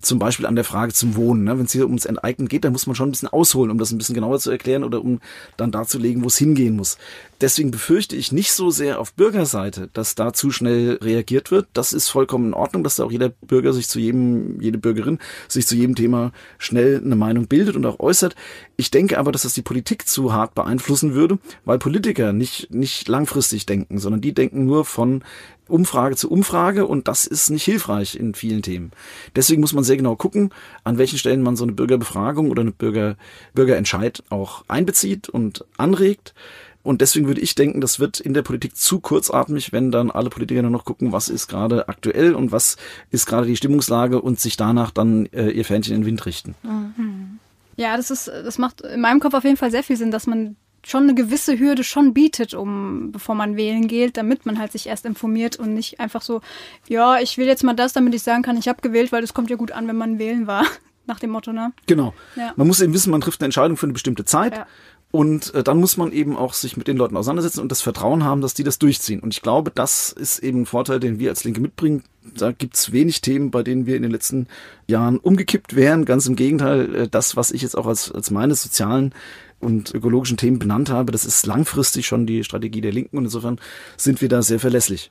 zum Beispiel an der Frage zum Wohnen. Ne? Wenn es hier ums Enteignen geht, dann muss man schon ein bisschen ausholen, um das ein bisschen genauer zu erklären oder um dann darzulegen, wo es hingehen muss. Deswegen befürchte ich nicht so sehr auf Bürgerseite, dass da zu schnell reagiert wird. Das ist vollkommen in Ordnung, dass da auch jeder Bürger sich zu jedem, jede Bürgerin sich zu jedem Thema schnell eine Meinung bildet und auch äußert. Ich denke aber, dass das die Politik zu hart beeinflussen würde, weil Politiker nicht, nicht langfristig denken, sondern die denken nur von Umfrage zu Umfrage und das ist nicht hilfreich in vielen Themen. Deswegen muss man sehr genau gucken, an welchen Stellen man so eine Bürgerbefragung oder eine Bürger, Bürgerentscheid auch einbezieht und anregt. Und deswegen würde ich denken, das wird in der Politik zu kurzatmig, wenn dann alle Politiker nur noch gucken, was ist gerade aktuell und was ist gerade die Stimmungslage und sich danach dann äh, ihr Fähnchen in den Wind richten. Mhm. Ja, das ist, das macht in meinem Kopf auf jeden Fall sehr viel Sinn, dass man schon eine gewisse Hürde schon bietet, um bevor man wählen geht, damit man halt sich erst informiert und nicht einfach so, ja, ich will jetzt mal das, damit ich sagen kann, ich habe gewählt, weil das kommt ja gut an, wenn man wählen war, nach dem Motto, ne? Genau. Ja. Man muss eben wissen, man trifft eine Entscheidung für eine bestimmte Zeit. Ja. Und äh, dann muss man eben auch sich mit den Leuten auseinandersetzen und das Vertrauen haben, dass die das durchziehen. Und ich glaube, das ist eben ein Vorteil, den wir als Linke mitbringen. Da gibt's wenig Themen, bei denen wir in den letzten Jahren umgekippt wären. Ganz im Gegenteil, äh, das, was ich jetzt auch als, als meine sozialen und ökologischen Themen benannt habe, das ist langfristig schon die Strategie der Linken und insofern sind wir da sehr verlässlich.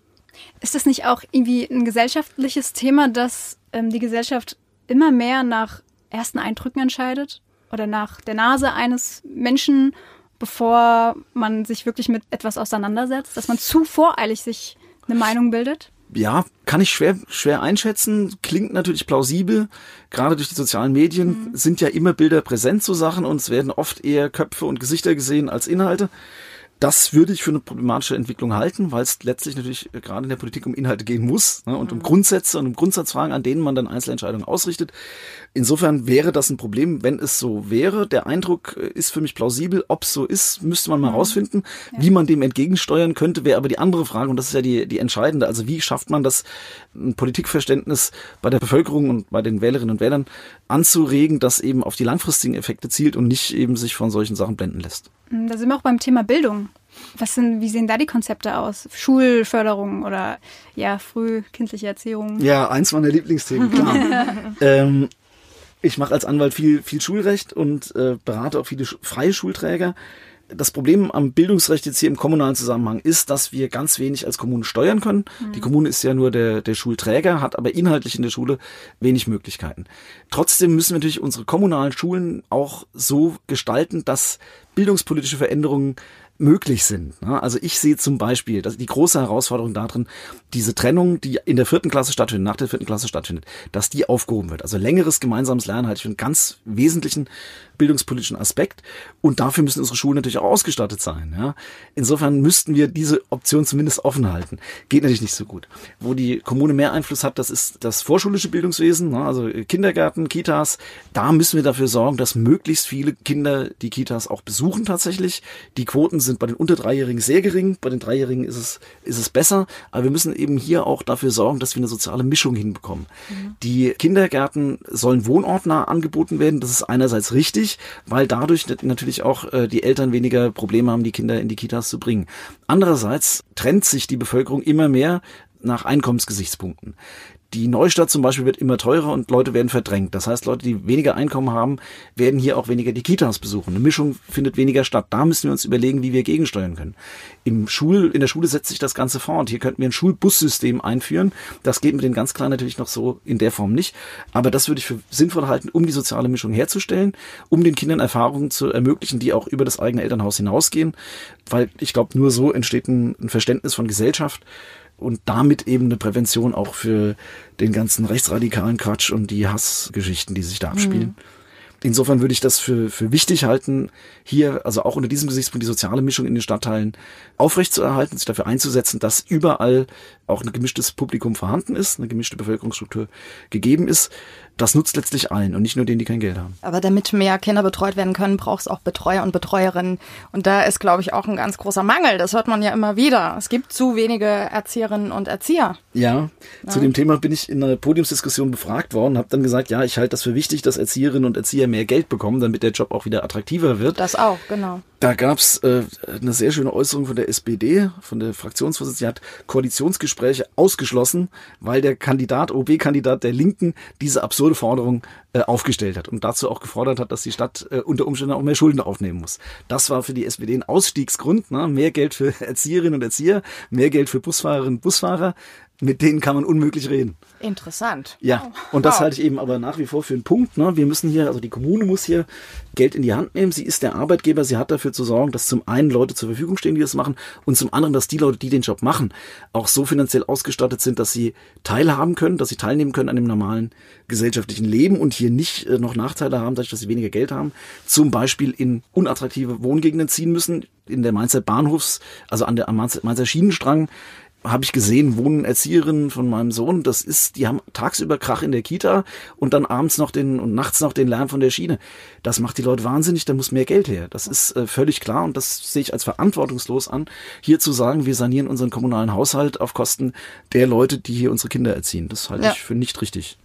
Ist das nicht auch irgendwie ein gesellschaftliches Thema, dass ähm, die Gesellschaft immer mehr nach ersten Eindrücken entscheidet oder nach der Nase eines Menschen, bevor man sich wirklich mit etwas auseinandersetzt, dass man zu voreilig sich eine Meinung bildet? ja, kann ich schwer, schwer einschätzen, klingt natürlich plausibel. Gerade durch die sozialen Medien mhm. sind ja immer Bilder präsent zu Sachen und es werden oft eher Köpfe und Gesichter gesehen als Inhalte. Das würde ich für eine problematische Entwicklung halten, weil es letztlich natürlich gerade in der Politik um Inhalte gehen muss ne, und um mhm. Grundsätze und um Grundsatzfragen, an denen man dann Einzelentscheidungen ausrichtet. Insofern wäre das ein Problem, wenn es so wäre. Der Eindruck äh, ist für mich plausibel. Ob es so ist, müsste man mal mhm. rausfinden. Ja. Wie man dem entgegensteuern könnte, wäre aber die andere Frage und das ist ja die, die entscheidende. Also wie schafft man das, ein Politikverständnis bei der Bevölkerung und bei den Wählerinnen und Wählern anzuregen, das eben auf die langfristigen Effekte zielt und nicht eben sich von solchen Sachen blenden lässt. Mm, da sind wir auch beim Thema Bildung. Was sind, wie sehen da die Konzepte aus? Schulförderung oder ja, frühkindliche Erziehung? Ja, eins meiner Lieblingsthemen, klar. ähm, ich mache als Anwalt viel, viel Schulrecht und äh, berate auch viele freie Schulträger das Problem am Bildungsrecht jetzt hier im kommunalen Zusammenhang ist, dass wir ganz wenig als Kommune steuern können. Mhm. Die Kommune ist ja nur der, der Schulträger, hat aber inhaltlich in der Schule wenig Möglichkeiten. Trotzdem müssen wir natürlich unsere kommunalen Schulen auch so gestalten, dass bildungspolitische Veränderungen möglich sind. Ne? Also ich sehe zum Beispiel, dass die große Herausforderung darin, diese Trennung, die in der vierten Klasse stattfindet, nach der vierten Klasse stattfindet, dass die aufgehoben wird. Also längeres gemeinsames Lernen halte ich für einen ganz wesentlichen bildungspolitischen Aspekt. Und dafür müssen unsere Schulen natürlich auch ausgestattet sein. Ja? Insofern müssten wir diese Option zumindest offen halten. Geht natürlich nicht so gut. Wo die Kommune mehr Einfluss hat, das ist das vorschulische Bildungswesen, ne? also Kindergärten, Kitas. Da müssen wir dafür sorgen, dass möglichst viele Kinder die Kitas auch besuchen tatsächlich. Die Quoten sind bei den unter Dreijährigen sehr gering. Bei den Dreijährigen ist es, ist es besser. Aber wir müssen eben hier auch dafür sorgen, dass wir eine soziale Mischung hinbekommen. Mhm. Die Kindergärten sollen wohnortnah angeboten werden. Das ist einerseits richtig, weil dadurch natürlich auch äh, die Eltern weniger Probleme haben, die Kinder in die Kitas zu bringen. Andererseits trennt sich die Bevölkerung immer mehr nach Einkommensgesichtspunkten. Die Neustadt zum Beispiel wird immer teurer und Leute werden verdrängt. Das heißt, Leute, die weniger Einkommen haben, werden hier auch weniger die Kitas besuchen. Eine Mischung findet weniger statt. Da müssen wir uns überlegen, wie wir gegensteuern können. Im Schul, in der Schule setzt sich das Ganze fort. Hier könnten wir ein Schulbussystem einführen. Das geht mit den ganz Kleinen natürlich noch so in der Form nicht. Aber das würde ich für sinnvoll halten, um die soziale Mischung herzustellen, um den Kindern Erfahrungen zu ermöglichen, die auch über das eigene Elternhaus hinausgehen. Weil ich glaube, nur so entsteht ein, ein Verständnis von Gesellschaft und damit eben eine Prävention auch für den ganzen rechtsradikalen Quatsch und die Hassgeschichten, die sich da abspielen. Mhm. Insofern würde ich das für, für wichtig halten, hier, also auch unter diesem Gesichtspunkt, die soziale Mischung in den Stadtteilen aufrechtzuerhalten, sich dafür einzusetzen, dass überall auch ein gemischtes Publikum vorhanden ist, eine gemischte Bevölkerungsstruktur gegeben ist das nutzt letztlich allen und nicht nur denen, die kein Geld haben. Aber damit mehr Kinder betreut werden können, braucht es auch Betreuer und Betreuerinnen. Und da ist, glaube ich, auch ein ganz großer Mangel. Das hört man ja immer wieder. Es gibt zu wenige Erzieherinnen und Erzieher. Ja, ja. zu dem Thema bin ich in einer Podiumsdiskussion befragt worden, habe dann gesagt, ja, ich halte das für wichtig, dass Erzieherinnen und Erzieher mehr Geld bekommen, damit der Job auch wieder attraktiver wird. Das auch, genau. Da gab's äh, eine sehr schöne Äußerung von der SPD, von der Fraktionsvorsitzenden, die hat Koalitionsgespräche ausgeschlossen, weil der Kandidat, OB-Kandidat der Linken, diese absurde Forderung äh, aufgestellt hat und dazu auch gefordert hat, dass die Stadt äh, unter Umständen auch mehr Schulden aufnehmen muss. Das war für die SPD ein Ausstiegsgrund, ne? mehr Geld für Erzieherinnen und Erzieher, mehr Geld für Busfahrerinnen und Busfahrer, mit denen kann man unmöglich reden. Interessant. Ja, und das wow. halte ich eben aber nach wie vor für einen Punkt. Ne? Wir müssen hier, also die Kommune muss hier Geld in die Hand nehmen. Sie ist der Arbeitgeber. Sie hat dafür zu sorgen, dass zum einen Leute zur Verfügung stehen, die das machen, und zum anderen, dass die Leute, die den Job machen, auch so finanziell ausgestattet sind, dass sie teilhaben können, dass sie teilnehmen können an dem normalen gesellschaftlichen Leben und hier nicht äh, noch Nachteile haben, dadurch, dass sie weniger Geld haben. Zum Beispiel in unattraktive Wohngegenden ziehen müssen. In der Mainzer Bahnhofs, also an der am Mainzer Schienenstrang, habe ich gesehen, wohnen Erzieherinnen von meinem Sohn. Das ist, die haben tagsüber Krach in der Kita und dann abends noch den und nachts noch den Lärm von der Schiene. Das macht die Leute wahnsinnig, da muss mehr Geld her. Das ist äh, völlig klar und das sehe ich als verantwortungslos an, hier zu sagen, wir sanieren unseren kommunalen Haushalt auf Kosten der Leute, die hier unsere Kinder erziehen. Das halte ja. ich für nicht richtig.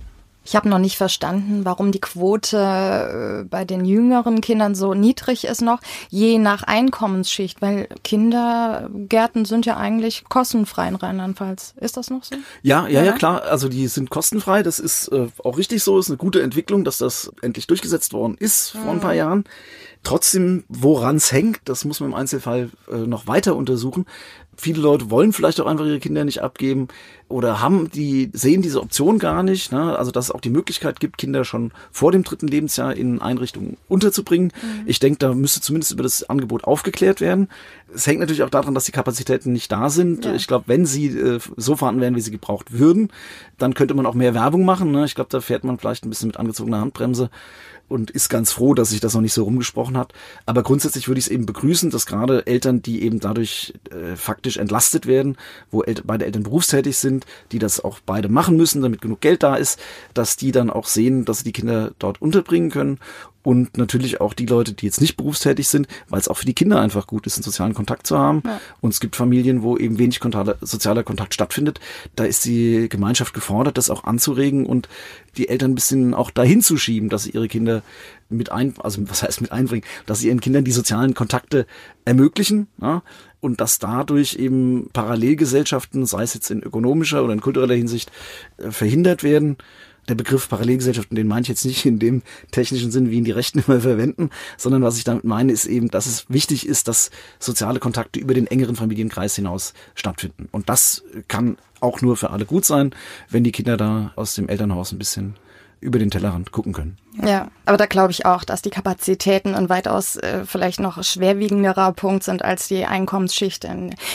Ich habe noch nicht verstanden, warum die Quote äh, bei den jüngeren Kindern so niedrig ist noch, je nach Einkommensschicht, weil Kindergärten sind ja eigentlich kostenfrei in Rheinland-Pfalz. Ist das noch so? Ja, ja, ja, klar. Also die sind kostenfrei. Das ist äh, auch richtig so. Ist eine gute Entwicklung, dass das endlich durchgesetzt worden ist vor ein paar Jahren. Trotzdem, woran es hängt, das muss man im Einzelfall äh, noch weiter untersuchen. Viele Leute wollen vielleicht auch einfach ihre Kinder nicht abgeben oder haben die, sehen diese Option gar nicht. Ne? Also, dass es auch die Möglichkeit gibt, Kinder schon vor dem dritten Lebensjahr in Einrichtungen unterzubringen. Mhm. Ich denke, da müsste zumindest über das Angebot aufgeklärt werden. Es hängt natürlich auch daran, dass die Kapazitäten nicht da sind. Ja. Ich glaube, wenn sie äh, so vorhanden wären, wie sie gebraucht würden, dann könnte man auch mehr Werbung machen. Ne? Ich glaube, da fährt man vielleicht ein bisschen mit angezogener Handbremse und ist ganz froh, dass sich das noch nicht so rumgesprochen hat. Aber grundsätzlich würde ich es eben begrüßen, dass gerade Eltern, die eben dadurch äh, faktisch entlastet werden, wo El beide Eltern berufstätig sind, die das auch beide machen müssen, damit genug Geld da ist, dass die dann auch sehen, dass sie die Kinder dort unterbringen können und natürlich auch die Leute, die jetzt nicht berufstätig sind, weil es auch für die Kinder einfach gut ist, einen sozialen Kontakt zu haben. Ja. Und es gibt Familien, wo eben wenig Kontakt, sozialer Kontakt stattfindet. Da ist die Gemeinschaft gefordert, das auch anzuregen und die Eltern ein bisschen auch dahin zu schieben, dass sie ihre Kinder mit ein, also was heißt mit einbringen, dass sie ihren Kindern die sozialen Kontakte ermöglichen. Ja? und dass dadurch eben Parallelgesellschaften, sei es jetzt in ökonomischer oder in kultureller Hinsicht, äh, verhindert werden der Begriff Parallelgesellschaften, den meine ich jetzt nicht in dem technischen Sinn, wie ihn die Rechten immer verwenden, sondern was ich damit meine, ist eben, dass es wichtig ist, dass soziale Kontakte über den engeren Familienkreis hinaus stattfinden. Und das kann auch nur für alle gut sein, wenn die Kinder da aus dem Elternhaus ein bisschen über den Tellerrand gucken können. Ja, aber da glaube ich auch, dass die Kapazitäten ein weitaus äh, vielleicht noch schwerwiegenderer Punkt sind als die Einkommensschicht.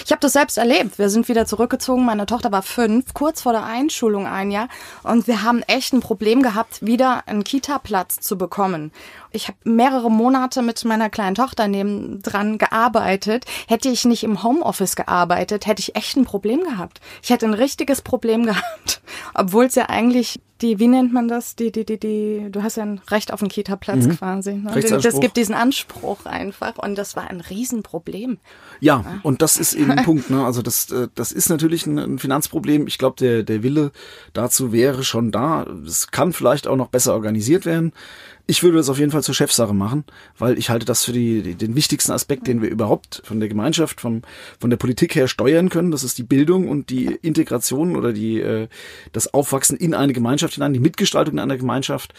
Ich habe das selbst erlebt. Wir sind wieder zurückgezogen. Meine Tochter war fünf, kurz vor der Einschulung ein Jahr. Und wir haben echt ein Problem gehabt, wieder einen Kita-Platz zu bekommen. Ich habe mehrere Monate mit meiner kleinen Tochter nebendran gearbeitet. Hätte ich nicht im Homeoffice gearbeitet, hätte ich echt ein Problem gehabt. Ich hätte ein richtiges Problem gehabt, obwohl es ja eigentlich die, wie nennt man das? Die, die, die, die, du hast ja ein Recht auf einen Kita-Platz mhm. quasi. Ne? Das gibt diesen Anspruch einfach und das war ein Riesenproblem. Ja, ja. und das ist eben ein Punkt. Ne? Also das, äh, das ist natürlich ein, ein Finanzproblem. Ich glaube, der, der Wille dazu wäre schon da. Es kann vielleicht auch noch besser organisiert werden. Ich würde das auf jeden Fall zur Chefsache machen, weil ich halte das für die, den wichtigsten Aspekt, den wir überhaupt von der Gemeinschaft, vom, von der Politik her steuern können. Das ist die Bildung und die Integration oder die, äh, das Aufwachsen in eine Gemeinschaft hinein, die Mitgestaltung in einer Gemeinschaft.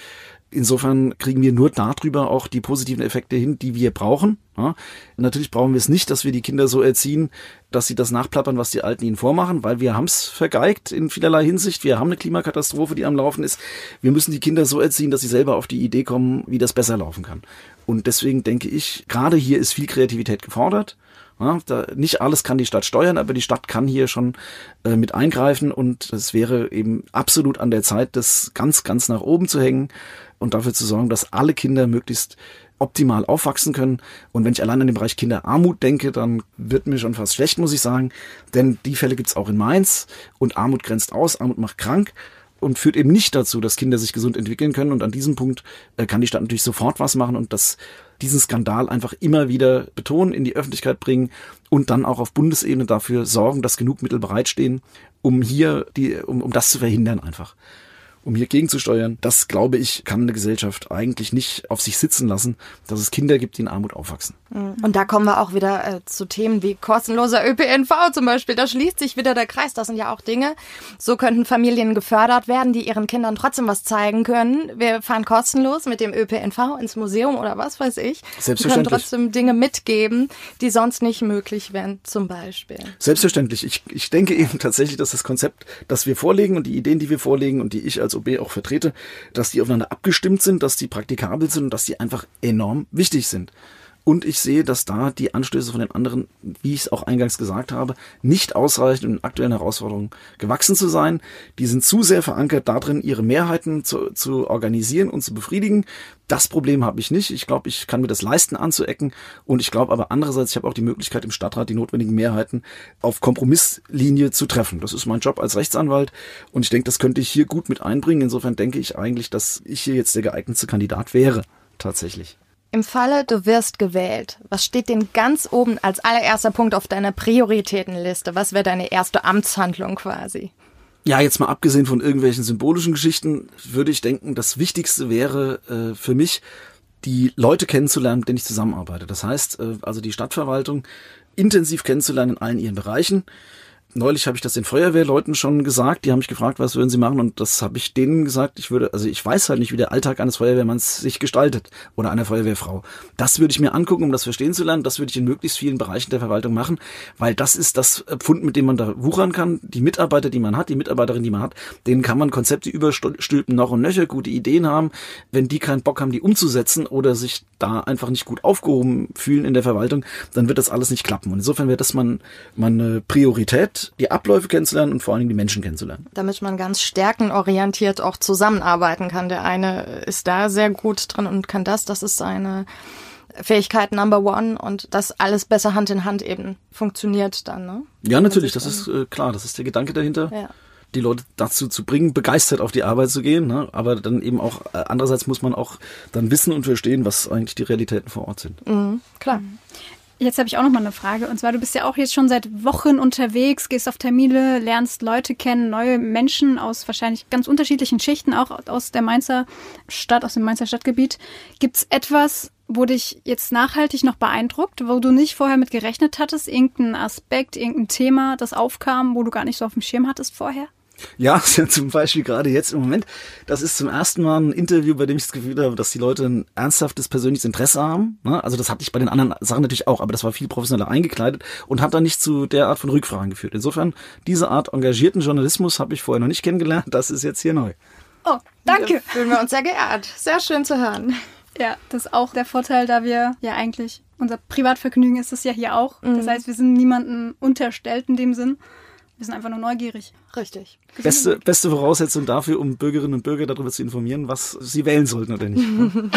Insofern kriegen wir nur darüber auch die positiven Effekte hin, die wir brauchen. Ja, natürlich brauchen wir es nicht, dass wir die Kinder so erziehen, dass sie das nachplappern, was die Alten ihnen vormachen, weil wir haben es vergeigt in vielerlei Hinsicht. Wir haben eine Klimakatastrophe, die am Laufen ist. Wir müssen die Kinder so erziehen, dass sie selber auf die Idee kommen, wie das besser laufen kann. Und deswegen denke ich, gerade hier ist viel Kreativität gefordert. Ja, da, nicht alles kann die Stadt steuern, aber die Stadt kann hier schon äh, mit eingreifen und es wäre eben absolut an der Zeit, das ganz, ganz nach oben zu hängen und dafür zu sorgen, dass alle Kinder möglichst optimal aufwachsen können. Und wenn ich allein an den Bereich Kinderarmut denke, dann wird mir schon fast schlecht, muss ich sagen. Denn die Fälle gibt's auch in Mainz und Armut grenzt aus, Armut macht krank und führt eben nicht dazu, dass Kinder sich gesund entwickeln können. Und an diesem Punkt äh, kann die Stadt natürlich sofort was machen und das, diesen Skandal einfach immer wieder betonen, in die Öffentlichkeit bringen und dann auch auf Bundesebene dafür sorgen, dass genug Mittel bereitstehen, um hier die, um, um das zu verhindern einfach um hier gegenzusteuern. Das, glaube ich, kann eine Gesellschaft eigentlich nicht auf sich sitzen lassen, dass es Kinder gibt, die in Armut aufwachsen. Mhm. Und da kommen wir auch wieder äh, zu Themen wie kostenloser ÖPNV zum Beispiel. Da schließt sich wieder der Kreis. Das sind ja auch Dinge. So könnten Familien gefördert werden, die ihren Kindern trotzdem was zeigen können. Wir fahren kostenlos mit dem ÖPNV ins Museum oder was weiß ich. Selbstverständlich. Wir können trotzdem Dinge mitgeben, die sonst nicht möglich wären, zum Beispiel. Selbstverständlich. Ich, ich denke eben tatsächlich, dass das Konzept, das wir vorlegen und die Ideen, die wir vorlegen und die ich als als OB auch vertrete, dass die aufeinander abgestimmt sind, dass die praktikabel sind und dass die einfach enorm wichtig sind. Und ich sehe, dass da die Anstöße von den anderen, wie ich es auch eingangs gesagt habe, nicht ausreichen, um den aktuellen Herausforderungen gewachsen zu sein. Die sind zu sehr verankert darin, ihre Mehrheiten zu, zu organisieren und zu befriedigen. Das Problem habe ich nicht. Ich glaube, ich kann mir das leisten anzuecken. Und ich glaube aber andererseits, ich habe auch die Möglichkeit im Stadtrat die notwendigen Mehrheiten auf Kompromisslinie zu treffen. Das ist mein Job als Rechtsanwalt. Und ich denke, das könnte ich hier gut mit einbringen. Insofern denke ich eigentlich, dass ich hier jetzt der geeignete Kandidat wäre. Tatsächlich. Im Falle, du wirst gewählt, was steht denn ganz oben als allererster Punkt auf deiner Prioritätenliste? Was wäre deine erste Amtshandlung quasi? Ja, jetzt mal abgesehen von irgendwelchen symbolischen Geschichten, würde ich denken, das Wichtigste wäre äh, für mich, die Leute kennenzulernen, mit denen ich zusammenarbeite. Das heißt, äh, also die Stadtverwaltung intensiv kennenzulernen in allen ihren Bereichen neulich habe ich das den Feuerwehrleuten schon gesagt. Die haben mich gefragt, was würden sie machen? Und das habe ich denen gesagt. Ich würde, also ich weiß halt nicht, wie der Alltag eines Feuerwehrmanns sich gestaltet oder einer Feuerwehrfrau. Das würde ich mir angucken, um das verstehen zu lernen. Das würde ich in möglichst vielen Bereichen der Verwaltung machen, weil das ist das Pfund, mit dem man da wuchern kann. Die Mitarbeiter, die man hat, die Mitarbeiterinnen, die man hat, denen kann man Konzepte überstülpen, noch und nöcher, gute Ideen haben. Wenn die keinen Bock haben, die umzusetzen oder sich da einfach nicht gut aufgehoben fühlen in der Verwaltung, dann wird das alles nicht klappen. Und insofern wäre das mal, mal eine Priorität die Abläufe kennenzulernen und vor allen Dingen die Menschen kennenzulernen. Damit man ganz stärkenorientiert auch zusammenarbeiten kann. Der eine ist da sehr gut drin und kann das, das ist seine Fähigkeit Number One und das alles besser Hand in Hand eben funktioniert dann. Ne? Ja, natürlich, das ist äh, klar, das ist der Gedanke dahinter. Ja die Leute dazu zu bringen, begeistert auf die Arbeit zu gehen. Ne? Aber dann eben auch, äh, andererseits muss man auch dann wissen und verstehen, was eigentlich die Realitäten vor Ort sind. Mhm, klar. Jetzt habe ich auch noch mal eine Frage. Und zwar, du bist ja auch jetzt schon seit Wochen unterwegs, gehst auf Termine, lernst Leute kennen, neue Menschen aus wahrscheinlich ganz unterschiedlichen Schichten, auch aus der Mainzer Stadt, aus dem Mainzer Stadtgebiet. Gibt's etwas, wo dich jetzt nachhaltig noch beeindruckt, wo du nicht vorher mit gerechnet hattest? Irgendein Aspekt, irgendein Thema, das aufkam, wo du gar nicht so auf dem Schirm hattest vorher? Ja, zum Beispiel gerade jetzt im Moment. Das ist zum ersten Mal ein Interview, bei dem ich das Gefühl habe, dass die Leute ein ernsthaftes persönliches Interesse haben. Ne? Also das hatte ich bei den anderen Sachen natürlich auch, aber das war viel professioneller eingekleidet und hat dann nicht zu der Art von Rückfragen geführt. Insofern, diese Art engagierten Journalismus habe ich vorher noch nicht kennengelernt. Das ist jetzt hier neu. Oh, danke. Da fühlen wir uns sehr geehrt. Sehr schön zu hören. Ja, das ist auch der Vorteil, da wir ja eigentlich, unser Privatvergnügen ist es ja hier auch. Das heißt, wir sind niemandem unterstellt in dem Sinn. Wir sind einfach nur neugierig. Richtig. Beste, beste Voraussetzung dafür, um Bürgerinnen und Bürger darüber zu informieren, was sie wählen sollten oder nicht.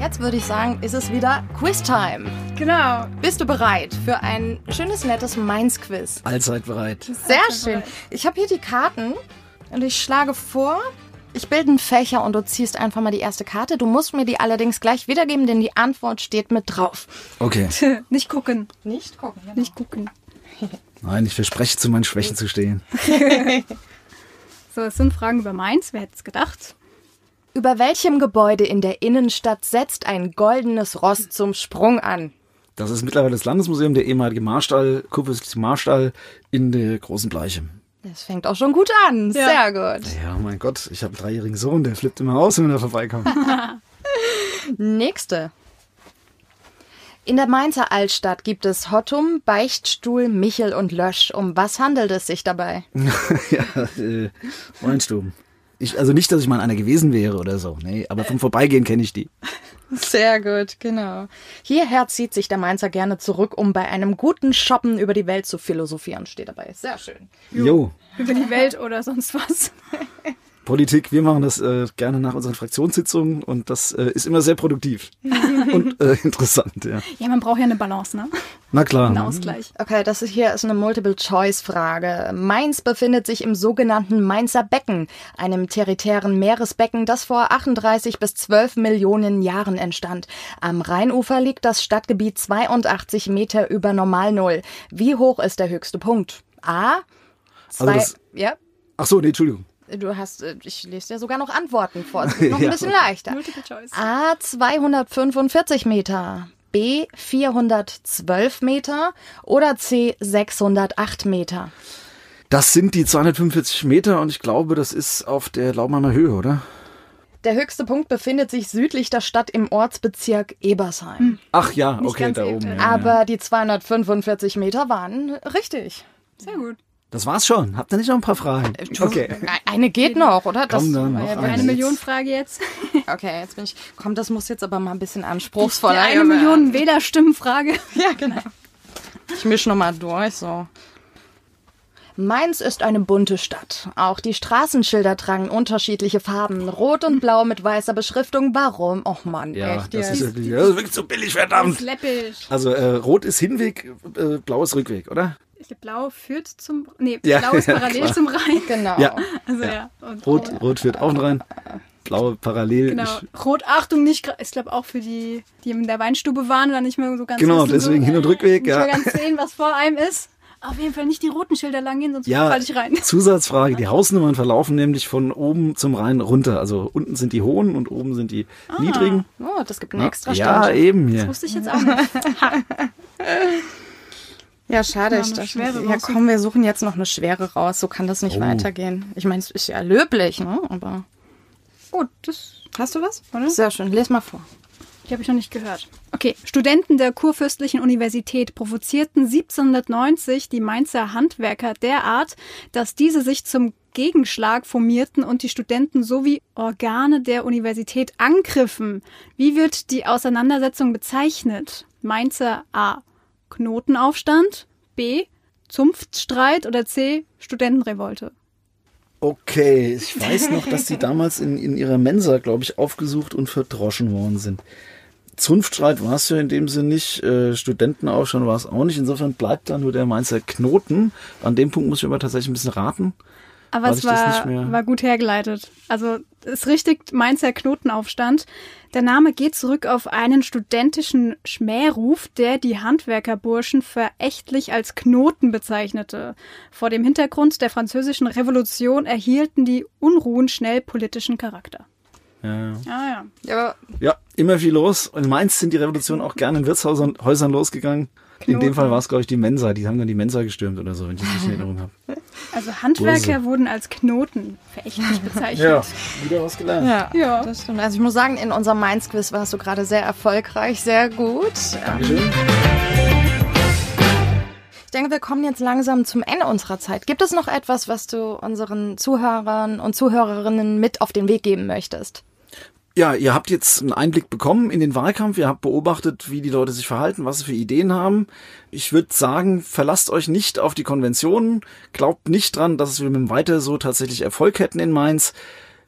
Jetzt würde ich sagen, ist es wieder Quiz-Time. Genau. Bist du bereit für ein schönes, nettes Mainz-Quiz? Allzeit bereit. Sehr schön. Ich habe hier die Karten und ich schlage vor. Ich bilde einen Fächer und du ziehst einfach mal die erste Karte. Du musst mir die allerdings gleich wiedergeben, denn die Antwort steht mit drauf. Okay. Nicht gucken. Nicht gucken. Nicht gucken. Nein, ich verspreche zu meinen Schwächen zu stehen. So, es sind Fragen über Mainz. Wer hätte es gedacht? Über welchem Gebäude in der Innenstadt setzt ein goldenes Ross zum Sprung an? Das ist mittlerweile das Landesmuseum, der ehemalige Marstall, kurfürstliche Marstall in der großen Bleiche. Das fängt auch schon gut an. Ja. Sehr gut. Ja, mein Gott, ich habe einen dreijährigen Sohn, der flippt immer aus, wenn er vorbeikommt. Nächste. In der Mainzer Altstadt gibt es Hottum, Beichtstuhl, Michel und Lösch. Um was handelt es sich dabei? ja, äh, Weinstuben. Ich, also nicht, dass ich mal in einer gewesen wäre oder so. Nee, aber vom Vorbeigehen kenne ich die. Sehr gut, genau. Hierher zieht sich der Mainzer gerne zurück, um bei einem guten Shoppen über die Welt zu philosophieren, steht dabei. Sehr schön. Jo. Über die Welt oder sonst was. Politik, wir machen das äh, gerne nach unseren Fraktionssitzungen und das äh, ist immer sehr produktiv und äh, interessant, ja. Ja, man braucht ja eine Balance, ne? Na klar. Ein? Ausgleich. Okay, das ist hier ist eine Multiple-Choice-Frage. Mainz befindet sich im sogenannten Mainzer Becken, einem territären Meeresbecken, das vor 38 bis 12 Millionen Jahren entstand. Am Rheinufer liegt das Stadtgebiet 82 Meter über Normalnull. Wie hoch ist der höchste Punkt? A. Zwei, Also das- ja, Ach so, nee, Entschuldigung. Du hast, äh, ich lese dir sogar noch Antworten vor. Es wird noch ein Ja. bisschen leichter. Multiple Choice. A 245 Meter, B 412 Meter oder C 608 Meter. Das sind die 245 Meter und ich glaube, das ist auf der Laubmanner Höhe, oder? Der höchste Punkt befindet sich südlich der Stadt im Ortsbezirk Ebersheim. Ach ja, Nicht okay, da eben, oben. Ja, ja. Aber die 245 Meter waren richtig. Sehr gut. Das war's schon. Habt ihr nicht noch ein paar Fragen? Okay. Eine geht noch, oder? Das Komm, dann noch ja eine. Eine jetzt- Million Frage jetzt. Okay, jetzt bin ich. Komm, das muss jetzt aber mal ein bisschen Die anspruchsvoller. eine Million Wählerstimmenfrage. Ja, genau. Ich misch noch mal durch, so. Mainz ist eine bunte Stadt. Auch die Straßenschilder tragen unterschiedliche Farben. Rot und blau mit weißer Beschriftung. Warum? Och Mann, Ja, echt das jetzt. ist, wirklich, das ist wirklich so billig, verdammt. Läppisch. Also äh, rot ist Hinweg, äh, blau ist Rückweg, oder? Ich glaube, blau führt zum. Nee, Ja, blau ist ja, parallel klar. zum Rhein. Genau. Ja. Also ja. Und Rot, rot führt auch rein. Blau parallel. Genau. Rot, Achtung, nicht. Ich glaube auch für die, die in der Weinstube waren, dann nicht mehr so ganz. Genau, wissen, deswegen so, Hin- und äh, Rückweg, Nicht ja. mehr ganz sehen, was vor einem ist. Auf jeden Fall nicht die roten Schilder lang gehen, sonst ja, falle ich rein. Zusatzfrage. Die Hausnummern verlaufen nämlich von oben zum Rhein runter. Also unten sind die hohen und oben sind die niedrigen. Oh, das gibt eine Ja, extra ja, Stunde. eben hier. Wusste ich jetzt auch nicht. Ja, schade. Ja, Ich dachte, ja, komm, wir suchen jetzt noch eine schwere raus. So kann das nicht Oh. weitergehen. Ich meine, es ist ja löblich, ne? Aber. Oh, das Hast du was? Oder? Sehr schön. Les mal vor. Die habe ich noch nicht gehört. Okay, Studenten der Kurfürstlichen Universität provozierten 1790 die Mainzer Handwerker derart, dass diese sich zum Gegenschlag formierten und die Studenten sowie Organe der Universität angriffen. Wie wird die Auseinandersetzung bezeichnet? Mainzer A. Knotenaufstand, B. Zunftstreit oder C. Studentenrevolte. Okay, ich weiß noch, dass die damals in, in ihrer Mensa, glaube ich, aufgesucht und verdroschen worden sind. Zunftstreit war es ja in dem Sinn nicht, äh, Studentenaufstand war es auch nicht. Insofern bleibt da nur der Mainzer Knoten. An dem Punkt muss ich aber tatsächlich ein bisschen raten. Aber es war, war gut hergeleitet. Also es richtig Mainzer Knotenaufstand. Der Name geht zurück auf einen studentischen Schmähruf, der die Handwerkerburschen verächtlich als Knoten bezeichnete. Vor dem Hintergrund der französischen Revolution erhielten die Unruhen schnell politischen Charakter. Ja, ja. Ah ja. Ja, ja, immer viel los. In Mainz sind die Revolutionen auch gerne in Wirtshäusern Häusern losgegangen. In dem. Fall war es, glaube ich, die Mensa. Die haben dann die Mensa gestürmt oder so, wenn ich das richtig in Erinnerung habe. Also Handwerker Böse. wurden als Knoten verächtlich bezeichnet. wieder was gelernt. ja, Ja. das stimmt. Also ich muss sagen, in unserem Mainz-Quiz warst du gerade sehr erfolgreich, sehr gut. Dankeschön. Ich denke, wir kommen jetzt langsam zum Ende unserer Zeit. Gibt es noch etwas, was du unseren Zuhörern und Zuhörerinnen mit auf den Weg geben möchtest? Ja, ihr habt jetzt einen Einblick bekommen in den Wahlkampf. Ihr habt beobachtet, wie die Leute sich verhalten, was sie für Ideen haben. Ich würde sagen, verlasst euch nicht auf die Konventionen. Glaubt nicht dran, dass wir mit dem Weiter so tatsächlich Erfolg hätten in Mainz.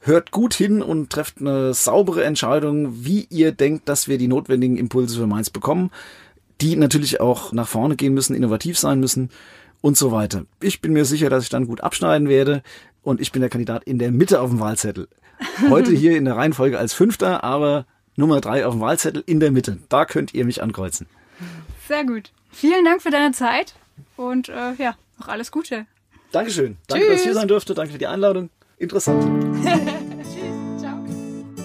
Hört gut hin und trefft eine saubere Entscheidung, wie ihr denkt, dass wir die notwendigen Impulse für Mainz bekommen die natürlich auch nach vorne gehen müssen, innovativ sein müssen und so weiter. Ich bin mir sicher, dass ich dann gut abschneiden werde und ich bin der Kandidat in der Mitte auf dem Wahlzettel. Heute hier in der Reihenfolge als Fünfter, aber Nummer drei auf dem Wahlzettel in der Mitte. Da könnt ihr mich ankreuzen. Sehr gut. Vielen Dank für deine Zeit und äh, ja, noch alles Gute. Dankeschön. Danke, Tschüss. dass ich hier sein durfte. Danke für die Einladung. Interessant. Tschüss. Ciao.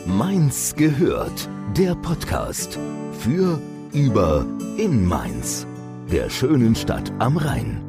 Mainz gehört. Der Podcast für über in Mainz, der schönen Stadt am Rhein.